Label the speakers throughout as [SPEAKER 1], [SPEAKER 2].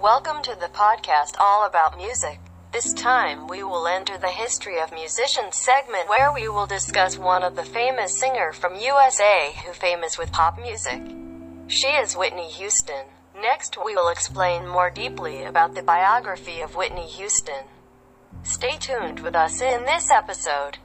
[SPEAKER 1] Welcome to the podcast all about music. This time we will enter the history of musicians segment where we will discuss one of the famous singer from USA who famous with pop music. She is Whitney Houston. Next we will explain more deeply about the biography of Whitney Houston. Stay tuned with us in this episode.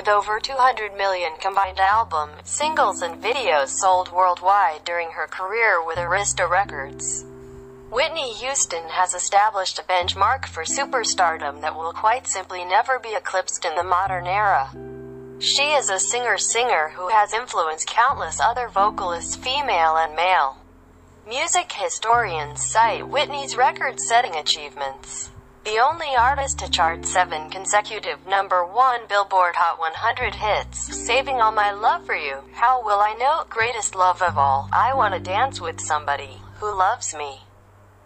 [SPEAKER 1] With over 200 million combined album, singles and videos sold worldwide during her career with Arista Records. Whitney Houston has established a benchmark for superstardom that will quite simply never be eclipsed in the modern era. She is a singer-singer who has influenced countless other vocalists female and male. Music historians cite Whitney's record-setting achievements. The only artist to chart seven consecutive number one Billboard Hot 100 hits, Saving All My Love for You, How Will I Know, Greatest Love of All, I Wanna Dance with Somebody Who Loves Me.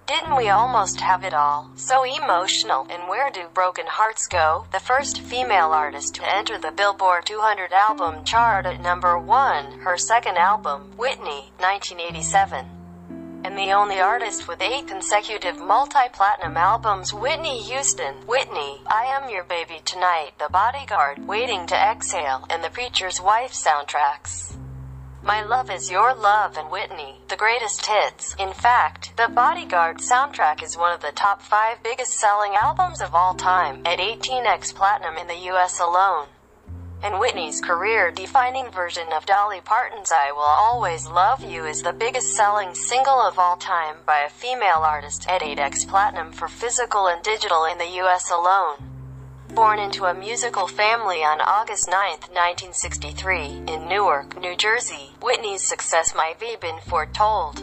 [SPEAKER 1] Didn't we almost have it all? So emotional. And where do broken hearts go? The first female artist to enter the Billboard 200 album chart at number one, her second album, Whitney, 1987 and the only artist with eight consecutive multi-platinum albums Whitney Houston, Whitney, I Am Your Baby Tonight, The Bodyguard, Waiting to Exhale, and The Preacher's Wife soundtracks. My Love Is Your Love and Whitney, the greatest hits. In fact, The Bodyguard soundtrack is one of the top five biggest selling albums of all time, at 18x platinum in the US alone and Whitney's career-defining version of Dolly Parton's I Will Always Love You is the biggest selling single of all time by a female artist at 8x Platinum for physical and digital in the US alone. Born into a musical family on August 9, 1963, in Newark, New Jersey, Whitney's success might be been foretold.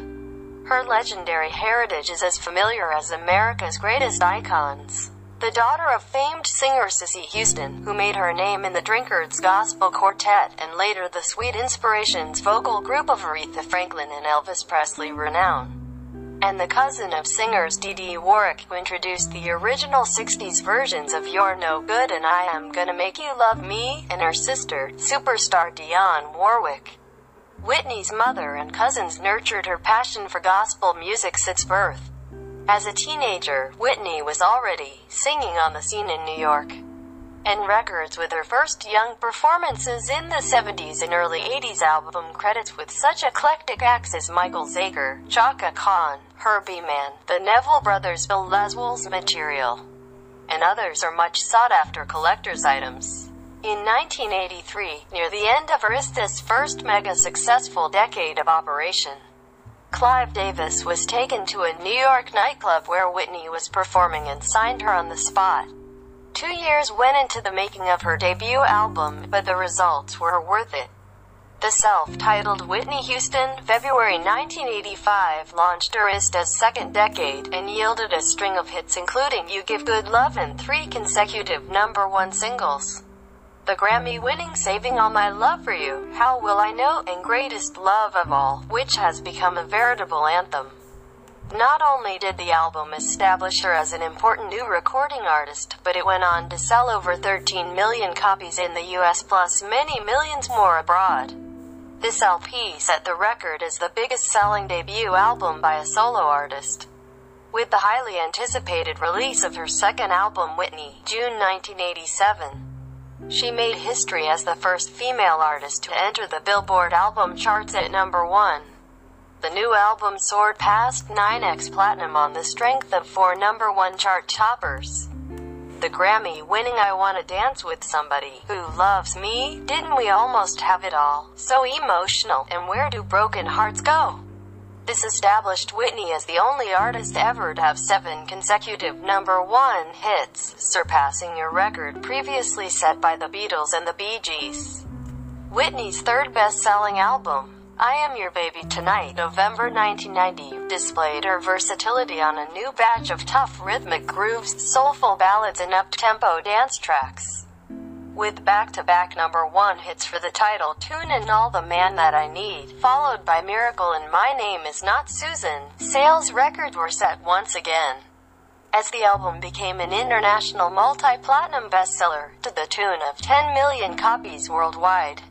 [SPEAKER 1] Her legendary heritage is as familiar as America's greatest icons the daughter of famed singer Cissy Houston, who made her name in the Drinkards Gospel Quartet and later the Sweet Inspirations vocal group of Aretha Franklin and Elvis Presley renown. And the cousin of singers Dee Dee Warwick, who introduced the original 60s versions of You're No Good and I Am Gonna Make You Love Me, and her sister, superstar Dionne Warwick. Whitney's mother and cousins nurtured her passion for gospel music since birth. As a teenager, Whitney was already singing on the scene in New York and records with her first young performances in the 70s and early 80s album credits with such eclectic acts as Michael Zager, Chaka Khan, Herbie Mann, the Neville Brothers, Bill Laswell's material, and others are much sought after collector's items. In 1983, near the end of Arista's first mega successful decade of operation, Clive Davis was taken to a New York nightclub where Whitney was performing and signed her on the spot. Two years went into the making of her debut album, but the results were worth it. The self-titled Whitney Houston, February 1985, launched her Arista's second decade and yielded a string of hits including You Give Good Love and three consecutive number one singles the Grammy-winning Saving All My Love for You, How Will I Know, and Greatest Love of All, which has become a veritable anthem. Not only did the album establish her as an important new recording artist, but it went on to sell over 13 million copies in the US plus many millions more abroad. This LP set the record as the biggest selling debut album by a solo artist. With the highly anticipated release of her second album Whitney, June 1987, she made history as the first female artist to enter the Billboard album charts at number one. The new album soared past 9x platinum on the strength of four number one chart toppers. The Grammy winning I Wanna Dance with Somebody Who Loves Me, didn't we almost have it all? So emotional, and where do broken hearts go? This established Whitney as the only artist ever to have seven consecutive number one hits, surpassing a record previously set by the Beatles and the Bee Gees. Whitney's third best-selling album, I Am Your Baby Tonight, November 1990, displayed her versatility on a new batch of tough rhythmic grooves, soulful ballads and up-tempo dance tracks with back-to-back number one hits for the title tune and All the Man That I Need, followed by Miracle and My Name Is Not Susan. Sales records were set once again. as the album became an international multi-platinum bestseller to the tune of 10 million copies worldwide.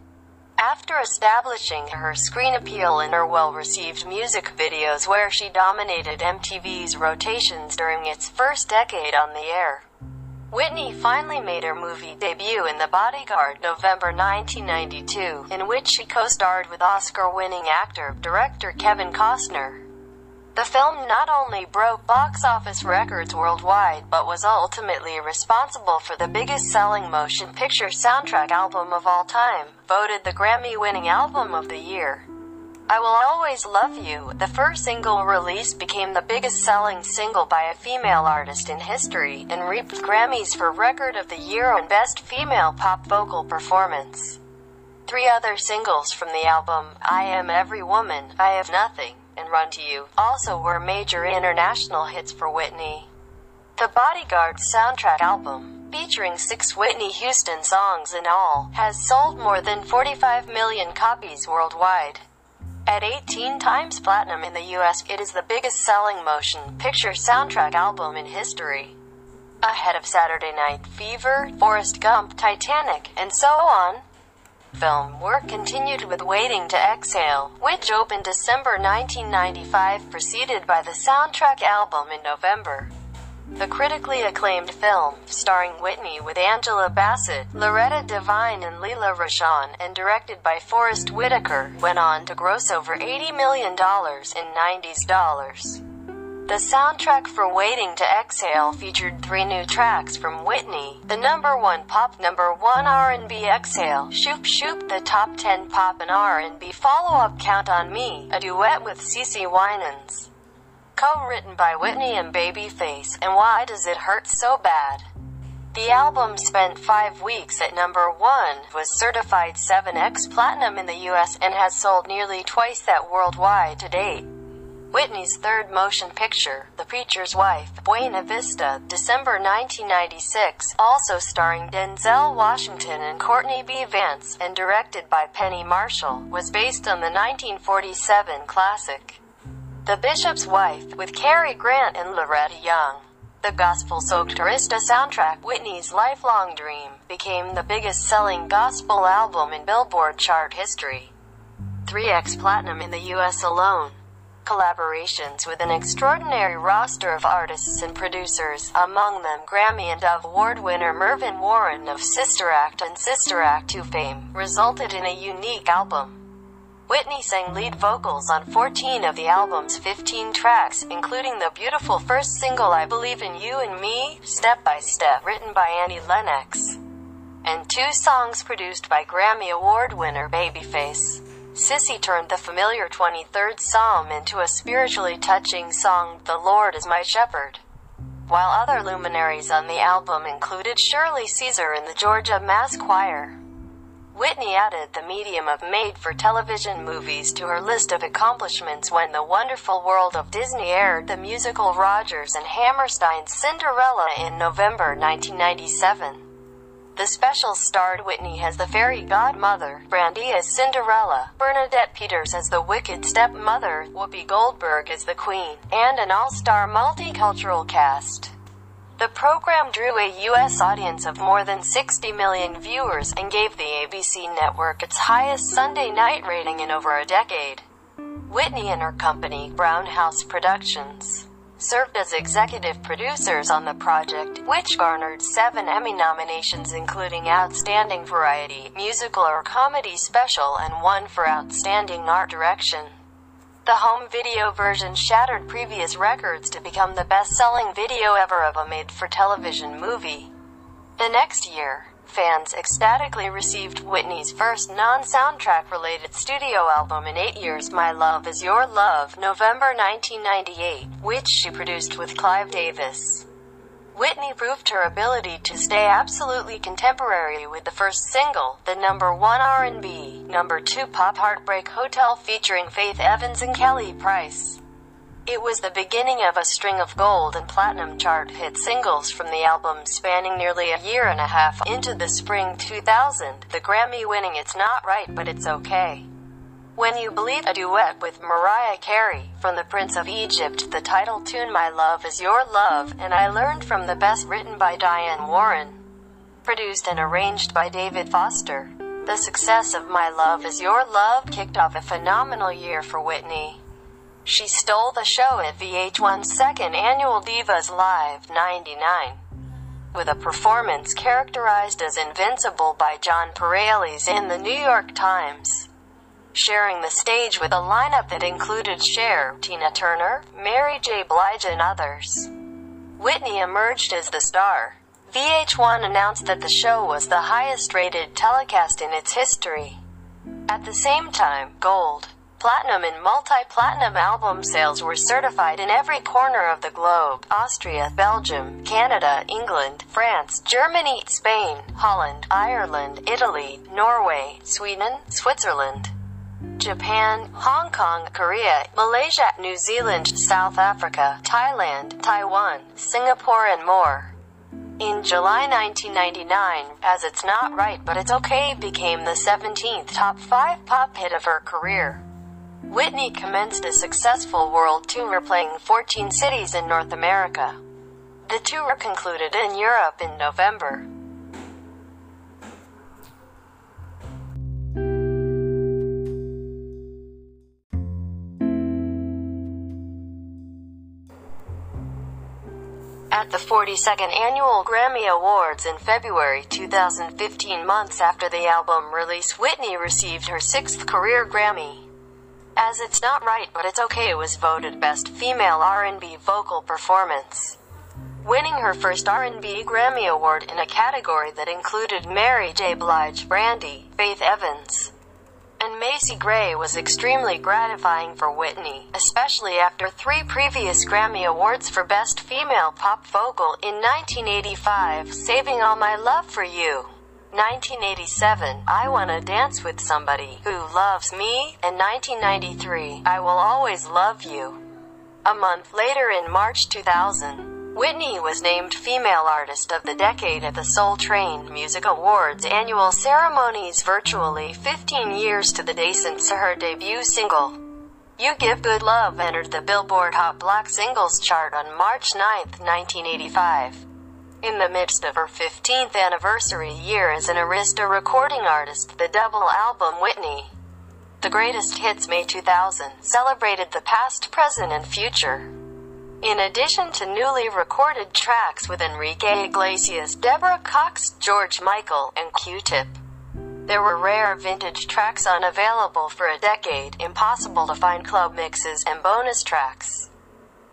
[SPEAKER 1] After establishing her screen appeal in her well-received music videos where she dominated MTV's rotations during its first decade on the air, Whitney finally made her movie debut in The Bodyguard November 1992, in which she co-starred with Oscar-winning actor-director Kevin Costner. The film not only broke box office records worldwide but was ultimately responsible for the biggest selling motion picture soundtrack album of all time, voted the Grammy-winning album of the year. I Will Always Love You, the first single release became the biggest selling single by a female artist in history and reaped Grammys for Record of the Year and Best Female Pop Vocal Performance. Three other singles from the album, I Am Every Woman, I Have Nothing, and Run to You, also were major international hits for Whitney. The Bodyguard soundtrack album, featuring six Whitney Houston songs in all, has sold more than 45 million copies worldwide. At 18 times platinum in the US, it is the biggest selling motion picture soundtrack album in history. Ahead of Saturday Night Fever, Forrest Gump, Titanic, and so on. Film work continued with Waiting to Exhale, which opened December 1995, preceded by the soundtrack album in November. The critically acclaimed film, starring Whitney with Angela Bassett, Loretta Devine and Lela Rochon, and directed by Forest Whitaker, went on to gross over $80 million in 90s dollars. The soundtrack for Waiting to Exhale featured three new tracks from Whitney, the number one pop, number one R&B Exhale, Shoop Shoop, the top 10 pop and R&B follow-up Count on Me, a duet with CeCe Winans co-written by Whitney and Babyface, and Why Does It Hurt So Bad? The album spent five weeks at number one, was certified 7x platinum in the US, and has sold nearly twice that worldwide to date. Whitney's third motion picture, The Preacher's Wife, Buena Vista, December 1996, also starring Denzel Washington and Courtney B. Vance, and directed by Penny Marshall, was based on the 1947 classic. The Bishop's Wife, with Cary Grant and Loretta Young. The gospel-soaked Arista soundtrack, Whitney's lifelong dream, became the biggest-selling gospel album in Billboard chart history. 3x platinum in the US alone. Collaborations with an extraordinary roster of artists and producers, among them Grammy and Dove Award winner Mervyn Warren of Sister Act and Sister Act 2 fame, resulted in a unique album. Whitney sang lead vocals on 14 of the album's 15 tracks, including the beautiful first single I Believe in You and Me, Step by Step, written by Annie Lennox, and two songs produced by Grammy Award winner Babyface. CeCe turned the familiar 23rd Psalm into a spiritually touching song, The Lord is My Shepherd. While other luminaries on the album included Shirley Caesar and the Georgia Mass Choir. Whitney added the medium of made-for-television movies to her list of accomplishments when The Wonderful World of Disney aired the musical Rodgers and Hammerstein's Cinderella in November 1997. The special starred Whitney as the fairy godmother, Brandy as Cinderella, Bernadette Peters as the wicked stepmother, Whoopi Goldberg as the queen, and an all-star multicultural cast. The program drew a U.S. audience of more than 60 million viewers and gave the ABC network its highest Sunday night rating in over a decade. Whitney and her company, Brown House Productions, served as executive producers on the project, which garnered seven Emmy nominations including Outstanding Variety, Musical or Comedy Special and one for Outstanding Art Direction. The home video version shattered previous records to become the best-selling video ever of a made-for-television movie. The next year, fans ecstatically received Whitney's first non-soundtrack related studio album in eight years My Love Is Your Love, November 1998, which she produced with Clive Davis. Whitney proved her ability to stay absolutely contemporary with the first single, the number one R&B, number two pop Heartbreak Hotel featuring Faith Evans and Kelly Price. It was the beginning of a string of gold and platinum chart hit singles from the album spanning nearly a year and a half into the spring 2000, the Grammy winning It's Not Right But It's Okay. When You Believe a duet with Mariah Carey from The Prince of Egypt, the title tune My Love Is Your Love, and I Learned from the Best written by Diane Warren. Produced and arranged by David Foster. The success of My Love Is Your Love kicked off a phenomenal year for Whitney. She stole the show at VH1's second annual Divas Live 99 with a performance characterized as invincible by Jon Pareles in the New York Times. Sharing the stage with a lineup that included Cher, Tina Turner, Mary J. Blige and others. Whitney emerged as the star. VH1 announced that the show was the highest rated telecast in its history. At the same time, Gold, Platinum and multi-platinum album sales were certified in every corner of the globe. Austria, Belgium, Canada, England, France, Germany, Spain, Holland, Ireland, Italy, Norway, Sweden, Switzerland. Japan, Hong Kong, Korea, Malaysia, New Zealand, South Africa, Thailand, Taiwan, Singapore and more. In July 1999, As It's Not Right But It's Okay became the 17th top 5 pop hit of her career. Whitney commenced a successful world tour playing 14 cities in North America. The tour concluded in Europe in November. The 42nd Annual Grammy Awards in February 2015 months after the album release Whitney received her sixth career Grammy. As It's Not Right But It's Okay was voted Best Female R&B Vocal Performance. Winning her first R&B Grammy Award in a category that included Mary J. Blige, Brandy, Faith Evans, and Macy Gray was extremely gratifying for Whitney, especially after three previous Grammy Awards for Best Female Pop Vocal in 1985, Saving All My Love for You. 1987, I Wanna Dance with Somebody Who Loves Me, and 1993, I Will Always Love You. A month later in March 2000, Whitney was named Female Artist of the Decade at the Soul Train Music Awards annual ceremonies virtually 15 years to the day since her debut single. You Give Good Love entered the Billboard Hot Black Singles chart on March 9, 1985. In the midst of her 15th anniversary year as an Arista recording artist, the double album Whitney, The Greatest Hits May 2000, celebrated the past, present, and future. In addition to newly recorded tracks with Enrique Iglesias, Deborah Cox, George Michael, and Q-Tip, there were rare vintage tracks unavailable for a decade, impossible to find club mixes, and bonus tracks.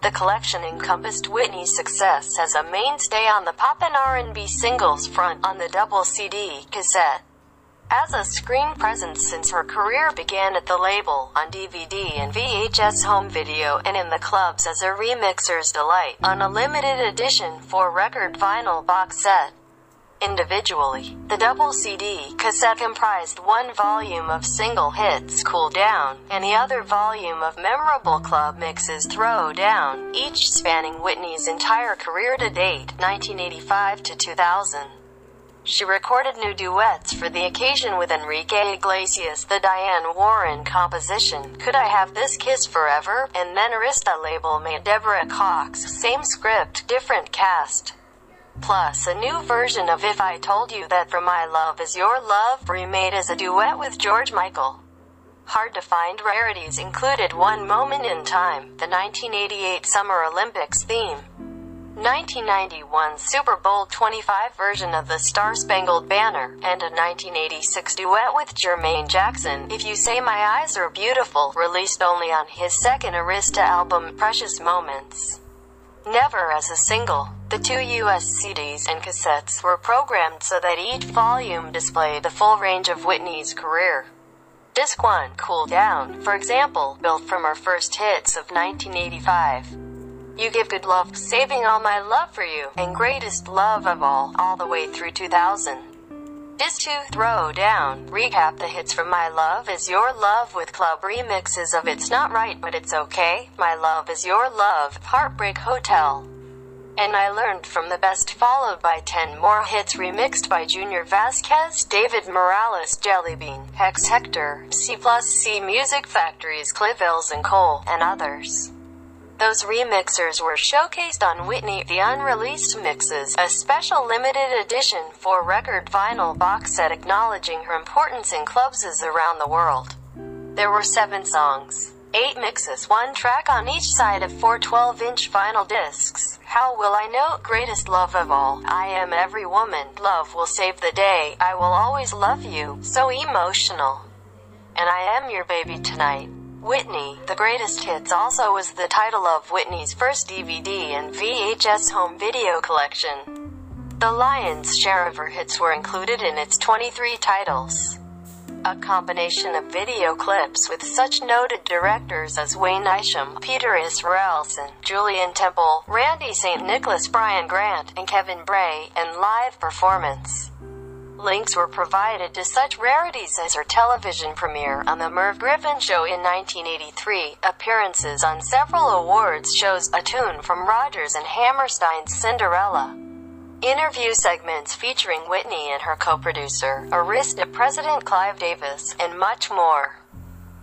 [SPEAKER 1] The collection encompassed Whitney's success as a mainstay on the pop and R&B singles front on the double CD cassette. As a screen presence since her career began at the label, on DVD and VHS home video, and in the clubs as a remixer's delight, on a limited edition 4 record vinyl box set. Individually, the double CD cassette comprised one volume of single hits Cool Down, and the other volume of memorable club mixes Throw Down, each spanning Whitney's entire career to date, 1985 to 2000. She recorded new duets for the occasion with Enrique Iglesias, the Diane Warren composition, Could I Have This Kiss Forever, and then Arista label made Deborah Cox, same script, different cast. Plus, a new version of If I Told You That For My Love Is Your Love, remade as a duet with George Michael. Hard to find rarities included One Moment in Time, the 1988 Summer Olympics theme. 1991 Super Bowl 25 version of the Star Spangled Banner, and a 1986 duet with Jermaine Jackson, If You Say My Eyes Are Beautiful, released only on his second Arista album, Precious Moments. Never as a single. The two US CDs and cassettes were programmed so that each volume displayed the full range of Whitney's career. Disc 1, Cool Down, for example, built from her first hits of 1985. You Give Good Love, Saving All My Love for You, and Greatest Love of All, all the way through 2000. Disc 2, Throw Down, recap the hits from My Love Is Your Love with club remixes of It's Not Right But It's Okay, My Love Is Your Love, Heartbreak Hotel, and I Learned from the Best followed by 10 more hits remixed by Junior Vasquez, David Morales, Jellybean, Hex Hector, C plus C Music Factories, Clivillés and Cole, and others. Those remixers were showcased on Whitney The Unreleased Mixes, a special limited edition for record vinyl box set acknowledging her importance in clubs around the world. There were seven songs, eight mixes, one track on each side of four 12-inch vinyl discs. How will I know? Greatest love of all. I am every woman. Love will save the day. I will always love you. So emotional. And I am your baby tonight. Whitney, The Greatest Hits also was the title of Whitney's first DVD and VHS home video collection. The lion's share of her hits were included in its 23 titles. A combination of video clips with such noted directors as Wayne Isham, Peter Israelson, Julian Temple, Randee St. Nicholas, Brian Grant, and Kevin Bray, and live performance. Links were provided to such rarities as her television premiere on The Merv Griffin Show in 1983, appearances on several awards shows, a tune from Rodgers and Hammerstein's Cinderella. Interview segments featuring Whitney and her co-producer, Arista President Clive Davis, and much more.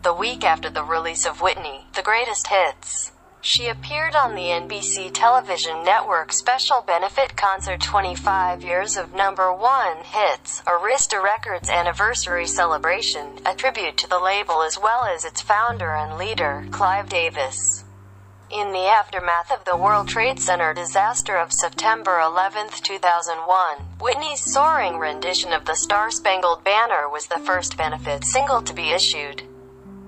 [SPEAKER 1] The week after the release of Whitney, The Greatest Hits, she appeared on the NBC television network special benefit concert 25 Years of Number One Hits, Arista Records Anniversary Celebration, a tribute to the label as well as its founder and leader, Clive Davis. In the aftermath of the World Trade Center disaster of September 11, 2001, Whitney's soaring rendition of the Star Spangled Banner was the first benefit single to be issued.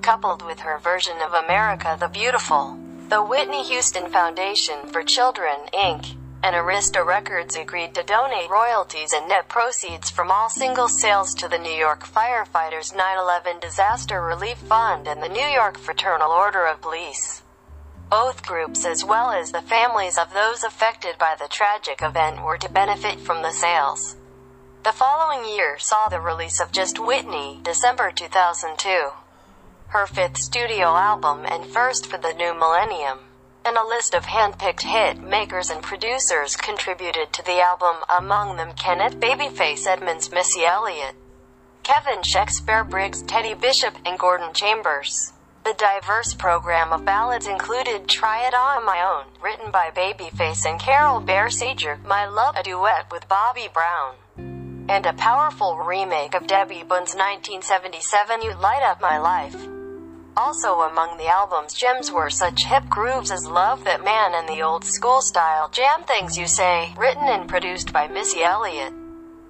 [SPEAKER 1] Coupled with her version of America the Beautiful, the Whitney Houston Foundation for Children, Inc., and Arista Records agreed to donate royalties and net proceeds from all single sales to the New York Firefighters 9-11 Disaster Relief Fund and the New York Fraternal Order of Police. Both groups as well as the families of those affected by the tragic event were to benefit from the sales. The following year saw the release of Just Whitney, December 2002 her fifth studio album and first for the new millennium. And a list of hand-picked hit makers and producers contributed to the album, among them Kenneth Babyface Edmonds Missy Elliott, Kevin Shakespeare Briggs, Teddy Bishop, and Gordon Chambers. The diverse program of ballads included Try It On My Own, written by Babyface and Carole Bayer Sager, My Love, a duet with Bobby Brown, and a powerful remake of Debby Boone's 1977 You Light Up My Life. Also among the album's gems were such hip grooves as Love That Man and the old school style Jam Things You Say, written and produced by Missy Elliott.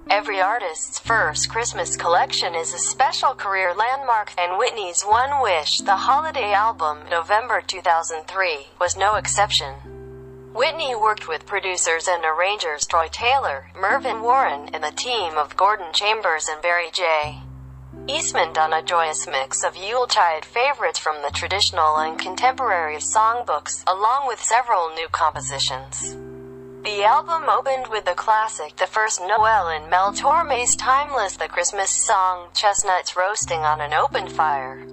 [SPEAKER 1] Every artist's first Christmas collection is a special career landmark, and Whitney's One Wish, the holiday album, November 2003, was no exception. Whitney worked with producers and arrangers Troy Taylor, Mervyn Warren, and the team of Gordon Chambers and Barry J. Eastman done a joyous mix of Yuletide favorites from the traditional and contemporary songbooks, along with several new compositions. The album opened with the classic The First Noel in Mel Torme's timeless The Christmas song, Chestnuts Roasting on an Open Fire.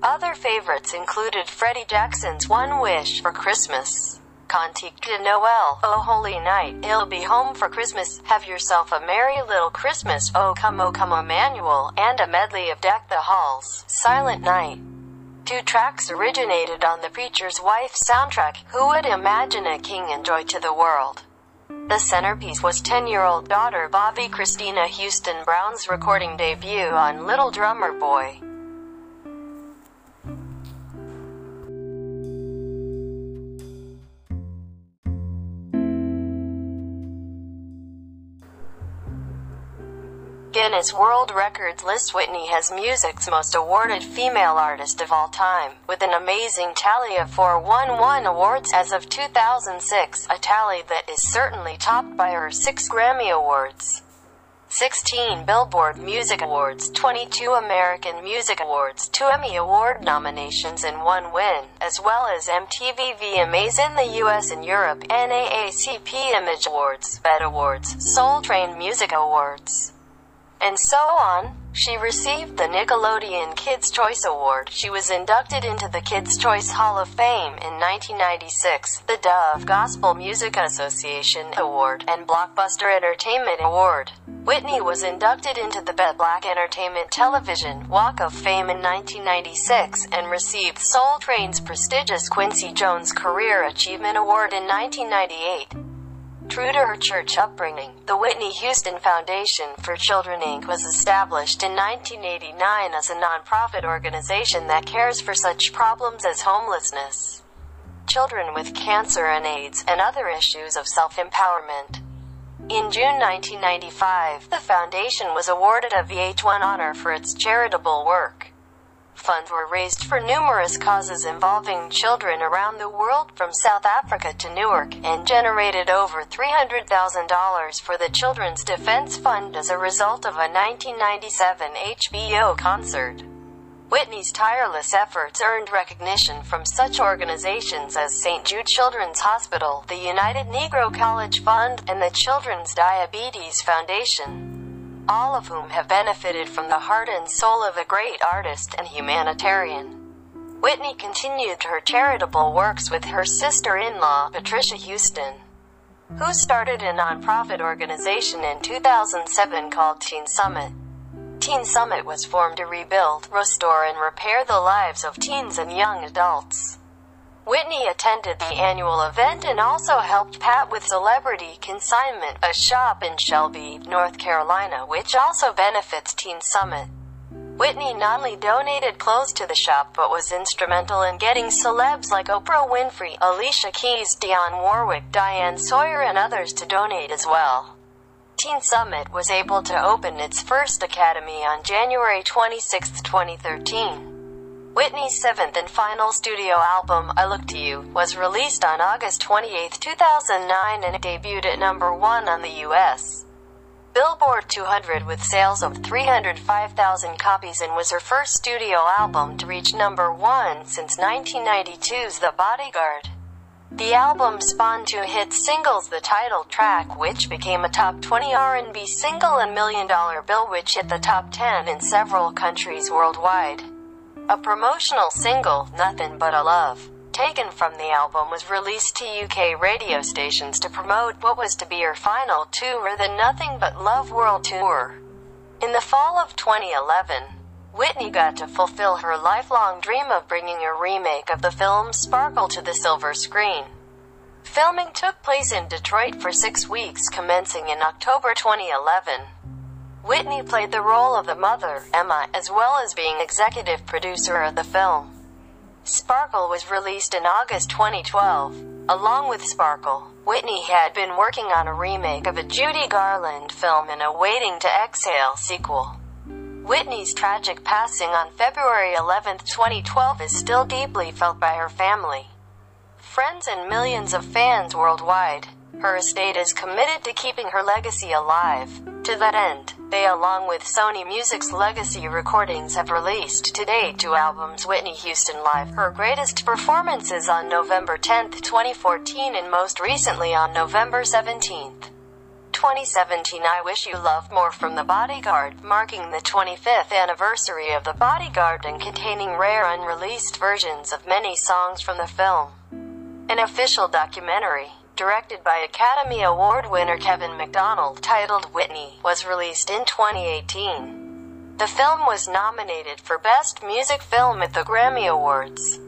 [SPEAKER 1] Other favorites included Freddie Jackson's One Wish for Christmas. Cantique de Noel, Oh Holy Night, He'll Be Home for Christmas, Have Yourself a Merry Little Christmas, Oh Come Oh Come Emmanuel, and a medley of Deck the Halls, Silent Night. Two tracks originated on the Preacher's Wife soundtrack, Who Would Imagine a King and Joy to the World. The centerpiece was 10-year-old daughter Bobbi Kristina Houston Brown's recording debut on Little Drummer Boy. Guinness World Records lists Whitney as music's most awarded female artist of all time, with an amazing tally of 411 awards as of 2006, a tally that is certainly topped by her 6 Grammy Awards. 16 Billboard Music Awards, 22 American Music Awards, 2 Emmy Award nominations and 1 win, as well as MTV VMAs in the US and Europe, NAACP Image Awards, BET Awards, Soul Train Music Awards and so on. She received the Nickelodeon Kids' Choice Award. She was inducted into the Kids' Choice Hall of Fame in 1996, the Dove Gospel Music Association Award, and Blockbuster Entertainment Award. Whitney was inducted into the BET Black Entertainment Television Walk of Fame in 1996 and received Soul Train's prestigious Quincy Jones Career Achievement Award in 1998. True to her church upbringing, the Whitney Houston Foundation for Children Inc. was established in 1989 as a nonprofit organization that cares for such problems as homelessness, children with cancer and AIDS, and other issues of self-empowerment. In June 1995, the foundation was awarded a VH1 honor for its charitable work. Funds were raised for numerous causes involving children around the world from South Africa to Newark and generated over $300,000 for the Children's Defense Fund as a result of a 1997 HBO concert. Whitney's tireless efforts earned recognition from such organizations as St. Jude Children's Hospital, the United Negro College Fund, and the Children's Diabetes Foundation all of whom have benefited from the heart and soul of a great artist and humanitarian. Whitney continued her charitable works with her sister-in-law, Patricia Houston, who started a nonprofit organization in 2007 called Teen Summit. Teen Summit was formed to rebuild, restore and repair the lives of teens and young adults. Whitney attended the annual event and also helped Pat with Celebrity Consignment, a shop in Shelby, North Carolina, which also benefits Teen Summit. Whitney not only donated clothes to the shop but was instrumental in getting celebs like Oprah Winfrey, Alicia Keys, Dionne Warwick, Diane Sawyer and others to donate as well. Teen Summit was able to open its first academy on January 26, 2013. Whitney's seventh and final studio album, I Look to You, was released on August 28, 2009 and debuted at number one on the U.S. Billboard 200 with sales of 305,000 copies and was her first studio album to reach number one since 1992's The Bodyguard. The album spawned two hit singles the title track which became a top 20 R&B single and Million Dollar Bill which hit the top 10 in several countries worldwide. A promotional single, Nothing But a Love, taken from the album was released to UK radio stations to promote what was to be her final tour the Nothing But Love World Tour. In the fall of 2011, Whitney got to fulfill her lifelong dream of bringing a remake of the film Sparkle to the silver screen. Filming took place in Detroit for six weeks commencing in October 2011. Whitney played the role of the mother, Emma, as well as being executive producer of the film. Sparkle was released in August 2012. Along with Sparkle, Whitney had been working on a remake of a Judy Garland film and a Waiting to Exhale sequel. Whitney's tragic passing on February 11, 2012 is still deeply felt by her family, friends and millions of fans worldwide. Her estate is committed to keeping her legacy alive. To that end, they along with Sony Music's legacy recordings have released to date two albums Whitney Houston Live, her greatest performances on November 10, 2014 and most recently on November 17, 2017 I Wish You Love More from The Bodyguard, marking the 25th anniversary of The Bodyguard and containing rare unreleased versions of many songs from the film. An official documentary directed by Academy Award winner Kevin Macdonald, titled Whitney, was released in 2018. The film was nominated for Best Music Film at the Grammy Awards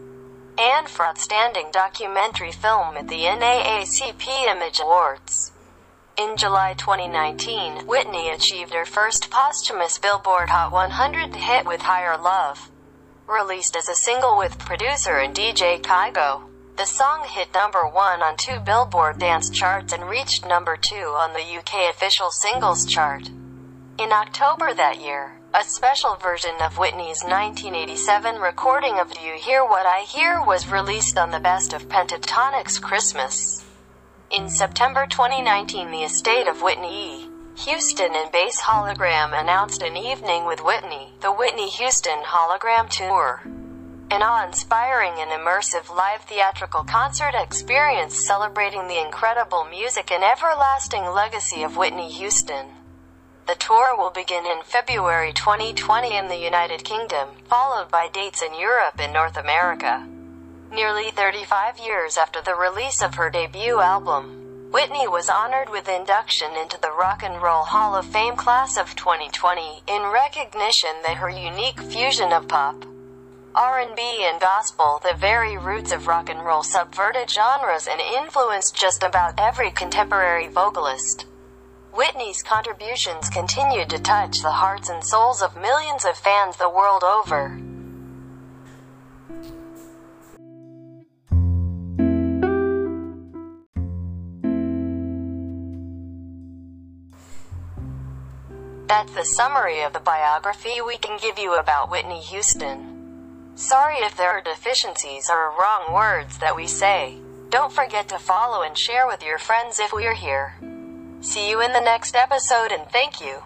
[SPEAKER 1] and for Outstanding Documentary Film at the NAACP Image Awards. In July 2019, Whitney achieved her first posthumous Billboard Hot 100 hit with Higher Love. Released as a single with producer and DJ Kygo. The song hit number one on two Billboard dance charts and reached number two on the UK official singles chart. In October that year, a special version of Whitney's 1987 recording of Do You Hear What I Hear was released on the Best of Pentatonix Christmas. In September 2019 the estate of Whitney E. Houston and BASE Hologram announced an evening with Whitney, the Whitney Houston Hologram Tour. An awe-inspiring and immersive live theatrical concert experience celebrating the incredible music and everlasting legacy of Whitney Houston. The tour will begin in February 2020 in the United Kingdom, followed by dates in Europe and North America. Nearly 35 years after the release of her debut album, Whitney was honored with induction into the Rock and Roll Hall of Fame class of 2020 in recognition that her unique fusion of pop, R&B and gospel, the very roots of rock and roll subverted genres and influenced just about every contemporary vocalist. Whitney's contributions continued to touch the hearts and souls of millions of fans the world over. That's the summary of the biography we can give you about Whitney Houston. Sorry if there are deficiencies or wrong words that we say. Don't forget to follow and share with your friends if we're here. See you in the next episode and thank you.